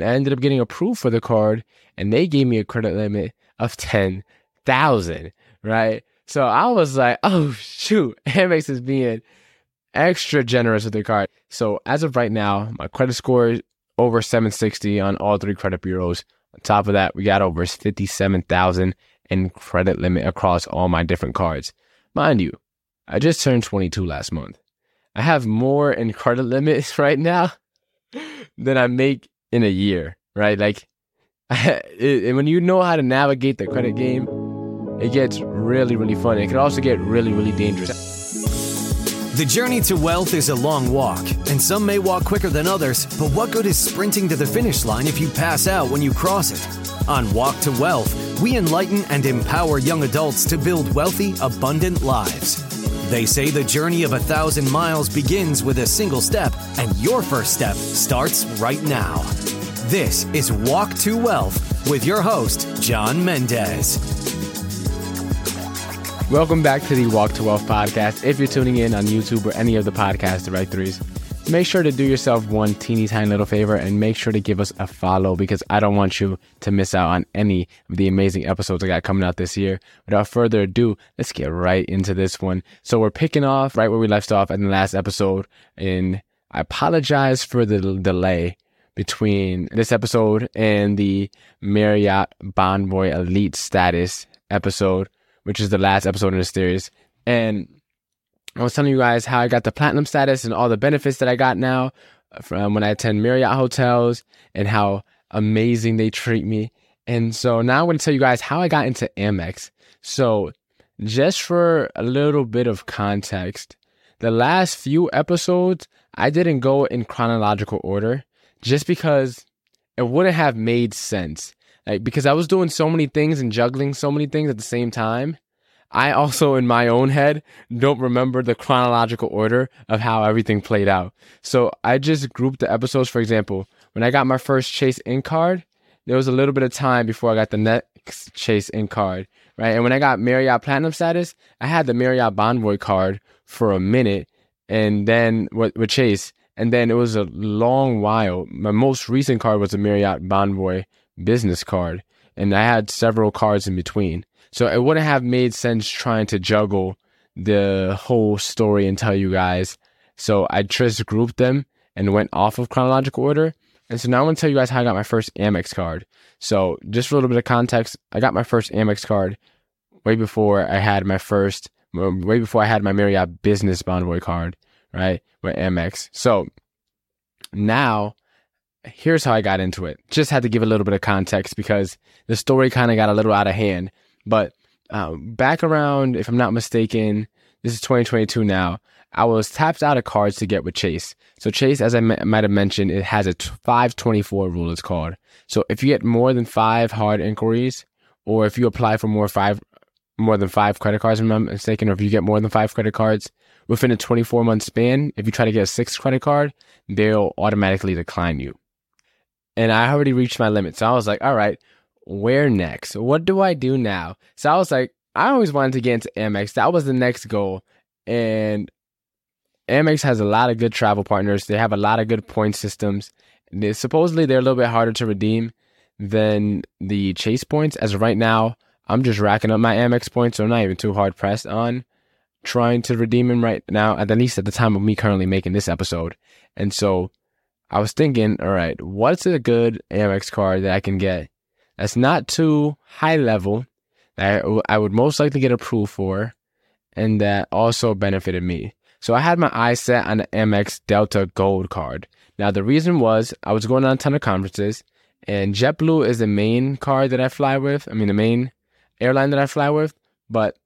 And I ended up getting approved for the card and they gave me a credit limit of 10,000, right? So I was like, oh shoot, Amex is being extra generous with their card. So as of right now, my credit score is over 760 on all three credit bureaus. On top of that, we got over 57,000 in credit limit across all my different cards. Mind you, I just turned 22 last month. I have more in credit limits right now than I make in a year, right? Like, it, when you know how to navigate the credit game, it gets really, really fun. It can also get really, really dangerous. The journey to wealth is a long walk, and some may walk quicker than others, but what good is sprinting to the finish line if you pass out when you cross it? On Walk to Wealth, we enlighten and empower young adults to build wealthy, abundant lives. They say the journey of a thousand miles begins with a single step, and your first step starts right now. This is Walk to Wealth with your host, John Mendez. Welcome back to the Walk to Wealth podcast. If you're tuning in on YouTube or any of the podcast directories, make sure to do yourself one teeny tiny little favor and make sure to give us a follow because I don't want you to miss out on any of the amazing episodes I got coming out this year. Without further ado, let's get right into this one. So we're picking off right where we left off in the last episode and I apologize for the delay between this episode and the Marriott Bonvoy Elite Status episode, which is the last episode in the series. And I was telling you guys how I got the platinum status and all the benefits that I got now uh, from when I attend Marriott hotels and how amazing they treat me. And so now I'm going to tell you guys how I got into Amex. So, just for a little bit of context, the last few episodes, I didn't go in chronological order just because it wouldn't have made sense. Like, because I was doing so many things and juggling so many things at the same time I also, in my own head, don't remember the chronological order of how everything played out. So I just grouped the episodes. For example, when I got my first Chase Ink card, there was a little bit of time before I got the next Chase Ink card, right? And when I got Marriott Platinum status, I had the Marriott Bonvoy card for a minute, and then with, with Chase, and then it was a long while. My most recent card was a Marriott Bonvoy business card, and I had several cards in between. So it wouldn't have made sense trying to juggle the whole story and tell you guys. So I just grouped them and went off of chronological order. And so now I'm going to tell you guys how I got my first Amex card. So just for a little bit of context, I got my first Amex card way before I had my first, way before I had my Marriott Business Bonvoy card, right? With Amex. So now here's how I got into it. Just had to give a little bit of context because the story kind of got a little out of hand. But uh, back around, if I'm not mistaken, this is 2022 now. I was tapped out of cards to get with Chase. So Chase, as I m- might have mentioned, it has a t- 524 rule. It's called. So if you get more than five hard inquiries, or if you apply for more five, more than five credit cards, if I'm not mistaken, or if you get more than five credit cards within a 24 month span, if you try to get a sixth credit card, they'll automatically decline you. And I already reached my limit, so I was like, all right, where next? What do I do now? So I was like, I always wanted to get into Amex. That was the next goal. And Amex has a lot of good travel partners. They have a lot of good point systems. They, supposedly, they're a little bit harder to redeem than the Chase points. As of right now, I'm just racking up my Amex points, so I'm not even too hard pressed on trying to redeem them right now, at least at the time of me currently making this episode. And so I was thinking, all right, what's a good Amex card that I can get that's not too high level that I would most likely get approved for and that also benefited me. So I had my eyes set on the Amex Delta Gold card. Now the reason was I was going on a ton of conferences and JetBlue is the main card that I fly with. I mean the main airline that I fly with, but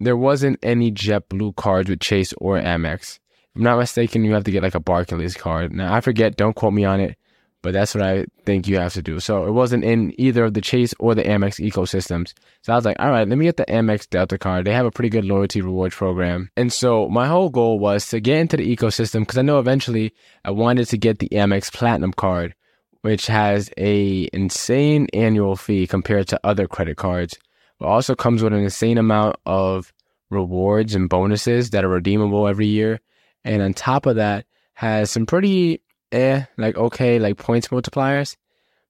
there wasn't any JetBlue cards with Chase or Amex. If I'm not mistaken, you have to get like a Barclays card. Now I forget, don't quote me on it but that's what I think you have to do. So it wasn't in either of the Chase or the Amex ecosystems. So I was like, all right, let me get the Amex Delta card. They have a pretty good loyalty rewards program. And so my whole goal was to get into the ecosystem because I know eventually I wanted to get the Amex Platinum card, which has a insane annual fee compared to other credit cards, but also comes with an insane amount of rewards and bonuses that are redeemable every year. And on top of that, has some pretty eh, like okay, like points multipliers.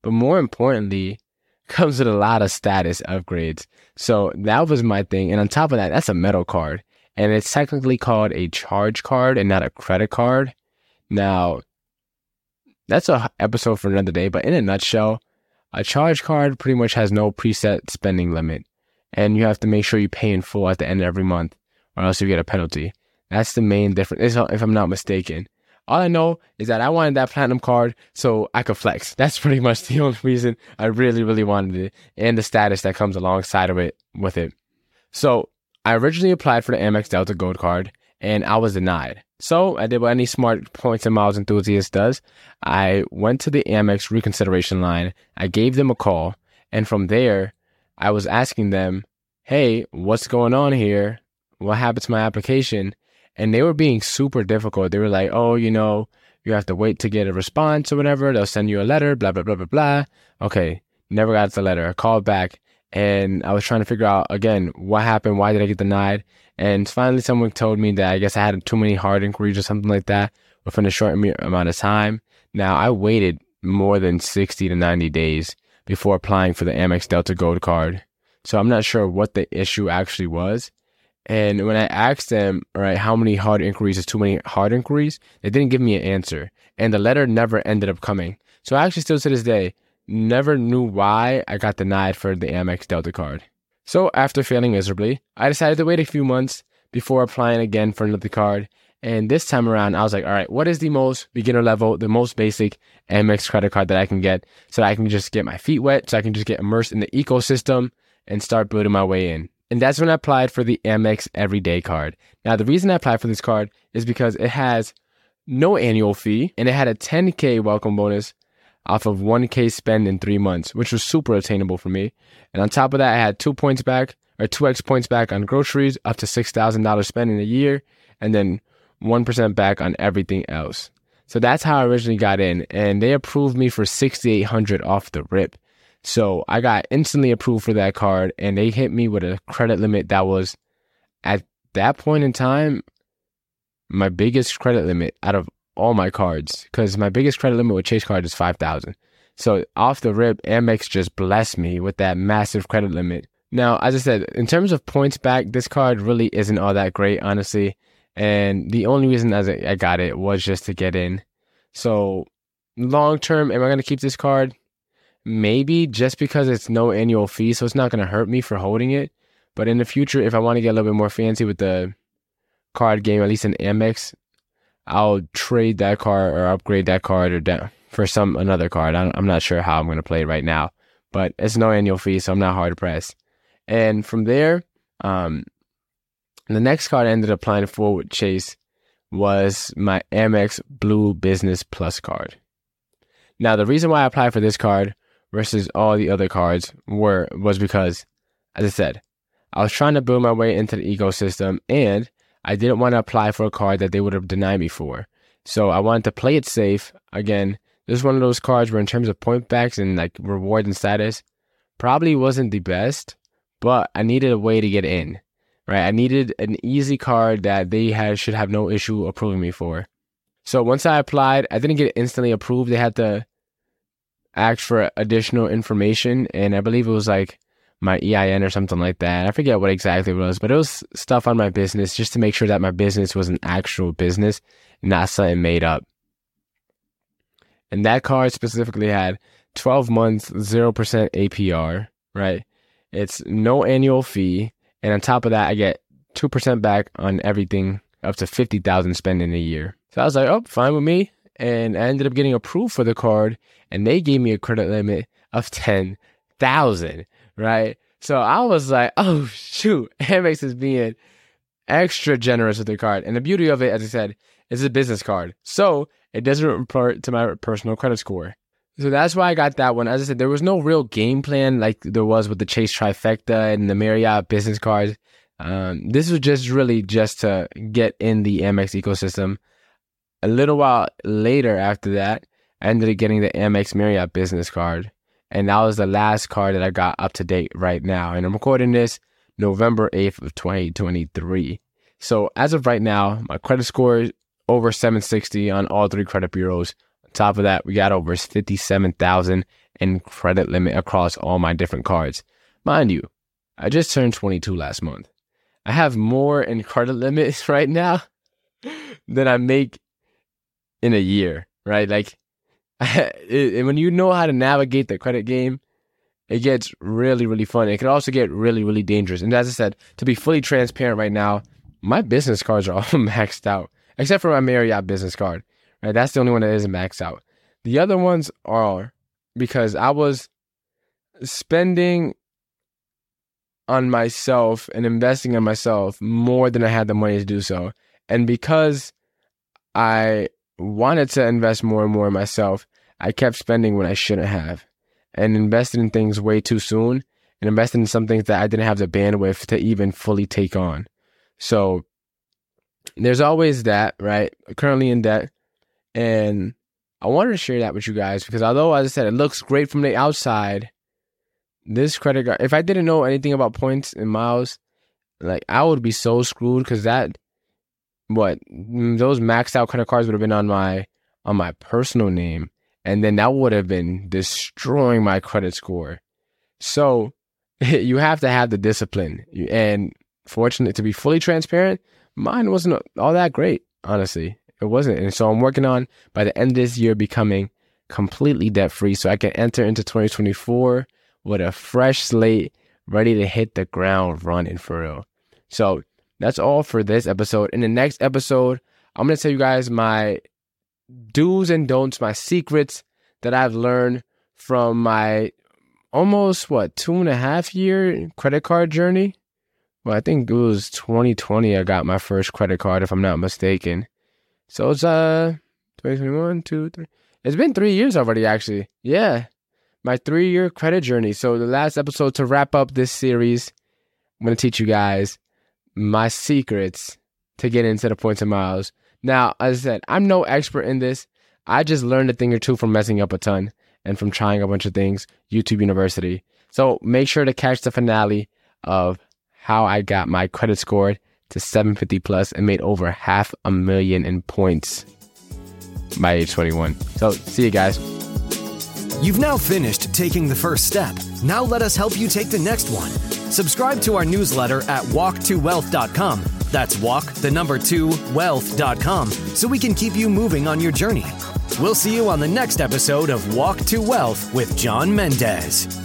but more importantly, comes with a lot of status upgrades. So that was my thing. And on top of that, that's a metal card. And it's technically called a charge card and not a credit card. Now, that's a episode for another day, but in a nutshell, a charge card pretty much has no preset spending limit. And you have to make sure you pay in full at the end of every month, or else you get a penalty. That's the main difference, if I'm not mistaken. All I know is that I wanted that platinum card so I could flex. That's pretty much the only reason I really, really wanted it, and the status that comes alongside of it with it. So I originally applied for the Amex Delta Gold card, and I was denied. So I did what any smart points and miles enthusiast does. I went to the Amex reconsideration line. I gave them a call, and from there, I was asking them, "Hey, what's going on here? What happened to my application?" And they were being super difficult. They were like, oh, you know, you have to wait to get a response or whatever. They'll send you a letter, blah, blah, blah, blah, blah. Okay, never got the letter. I called back and I was trying to figure out again what happened. Why did I get denied? And finally, someone told me that I guess I had too many hard inquiries or something like that within a short amount of time. Now, I waited more than 60 to 90 days before applying for the Amex Delta Gold card. So I'm not sure what the issue actually was. And when I asked them, all right, how many hard inquiries is too many hard inquiries, they didn't give me an answer. And the letter never ended up coming. So I actually still to this day never knew why I got denied for the Amex Delta card. So after failing miserably, I decided to wait a few months before applying again for another card. And this time around, I was like, all right, what is the most beginner level, the most basic Amex credit card that I can get so that I can just get my feet wet, so I can just get immersed in the ecosystem and start building my way in. And that's when I applied for the Amex Everyday card. Now, the reason I applied for this card is because it has no annual fee and it had a 10K welcome bonus off of 1K spend in three months, which was super attainable for me. And on top of that, I had two points back or 2x points back on groceries up to $6,000 spent in a year and then 1% back on everything else. So that's how I originally got in. And they approved me for 6,800 off the rip. So I got instantly approved for that card and they hit me with a credit limit that was at that point in time my biggest credit limit out of all my cards because my biggest credit limit with Chase card is 5000 So off the rip, Amex just blessed me with that massive credit limit. Now, as I said, in terms of points back, this card really isn't all that great, honestly. And the only reason as I got it was just to get in. So long term, am I going to keep this card? Maybe just because it's no annual fee, so it's not going to hurt me for holding it. But in the future, if I want to get a little bit more fancy with the card game, at least in Amex, I'll trade that card or upgrade that card or down for some another card. I'm not sure how I'm going to play it right now, but it's no annual fee, so I'm not hard to press. And from there, um, the next card I ended up applying for with Chase was my Amex Blue Business Plus card. Now, the reason why I applied for this card versus all the other cards were was because, as I said, I was trying to build my way into the ecosystem and I didn't want to apply for a card that they would have denied me for. So I wanted to play it safe. Again, this is one of those cards where in terms of point backs and like reward and status, probably wasn't the best, but I needed a way to get in. Right? I needed an easy card that they had should have no issue approving me for. So once I applied, I didn't get instantly approved. They had to asked for additional information, and I believe it was like my EIN or something like that. I forget what exactly it was, but it was stuff on my business just to make sure that my business was an actual business, not something made up. And that card specifically had 12 months, 0% APR, right? It's no annual fee. And on top of that, I get 2% back on everything up to 50,000 spent in a year. So I was like, oh, fine with me and I ended up getting approved for the card, and they gave me a credit limit of ten thousand. Right, so I was like, oh shoot, Amex is being extra generous with the card, and the beauty of it, as I said, is a business card, so it doesn't report to my personal credit score. So that's why I got that one. As I said, there was no real game plan like there was with the Chase Trifecta and the Marriott business cards. Um, this was just really just to get in the Amex ecosystem a little while later after that, I ended up getting the Amex Marriott business card. And that was the last card that I got up to date right now. And I'm recording this November 8th of 2023. So as of right now, my credit score is over 760 on all three credit bureaus. On top of that, we got over 57,000 in credit limit across all my different cards. Mind you, I just turned 22 last month. I have more in credit limits right now than I make in a year, right? Like, it, when you know how to navigate the credit game, it gets really, really fun. It can also get really, really dangerous. And as I said, to be fully transparent right now, my business cards are all maxed out, except for my Marriott business card. Right, that's the only one that isn't maxed out. The other ones are because I was spending on myself and investing in myself more than I had the money to do so. And because I wanted to invest more and more in myself, I kept spending when I shouldn't have and invested in things way too soon and invested in some things that I didn't have the bandwidth to even fully take on. So there's always that, right? Currently in debt. And I wanted to share that with you guys because although, as I said, it looks great from the outside, this credit card, if I didn't know anything about points and miles, like I would be so screwed because that, what, those maxed out credit cards would have been on my, on my personal name. And then that would have been destroying my credit score. So you have to have the discipline. And fortunately, to be fully transparent, mine wasn't all that great, honestly. It wasn't. And so I'm working on by the end of this year becoming completely debt free so I can enter into 2024 with a fresh slate ready to hit the ground running for real. So that's all for this episode. In the next episode, I'm going to tell you guys my do's and don'ts, my secrets that I've learned from my almost what two and a half year credit card journey. Well, I think it was 2020 I got my first credit card, if I'm not mistaken. So it's uh 2021, two, three. It's been three years already, actually. Yeah. My three year credit journey. So the last episode to wrap up this series, I'm gonna teach you guys my secrets to get into the points and miles. Now, as I said, I'm no expert in this. I just learned a thing or two from messing up a ton and from trying a bunch of things, YouTube University. So make sure to catch the finale of how I got my credit scored to 750 plus and made over half a million in points by age 21. So, see you guys. You've now finished taking the first step. Now let us help you take the next one. Subscribe to our newsletter at walk2wealth.com. That's walk, the number two, wealth.com, so we can keep you moving on your journey. We'll see you on the next episode of Walk to Wealth with John Mendez.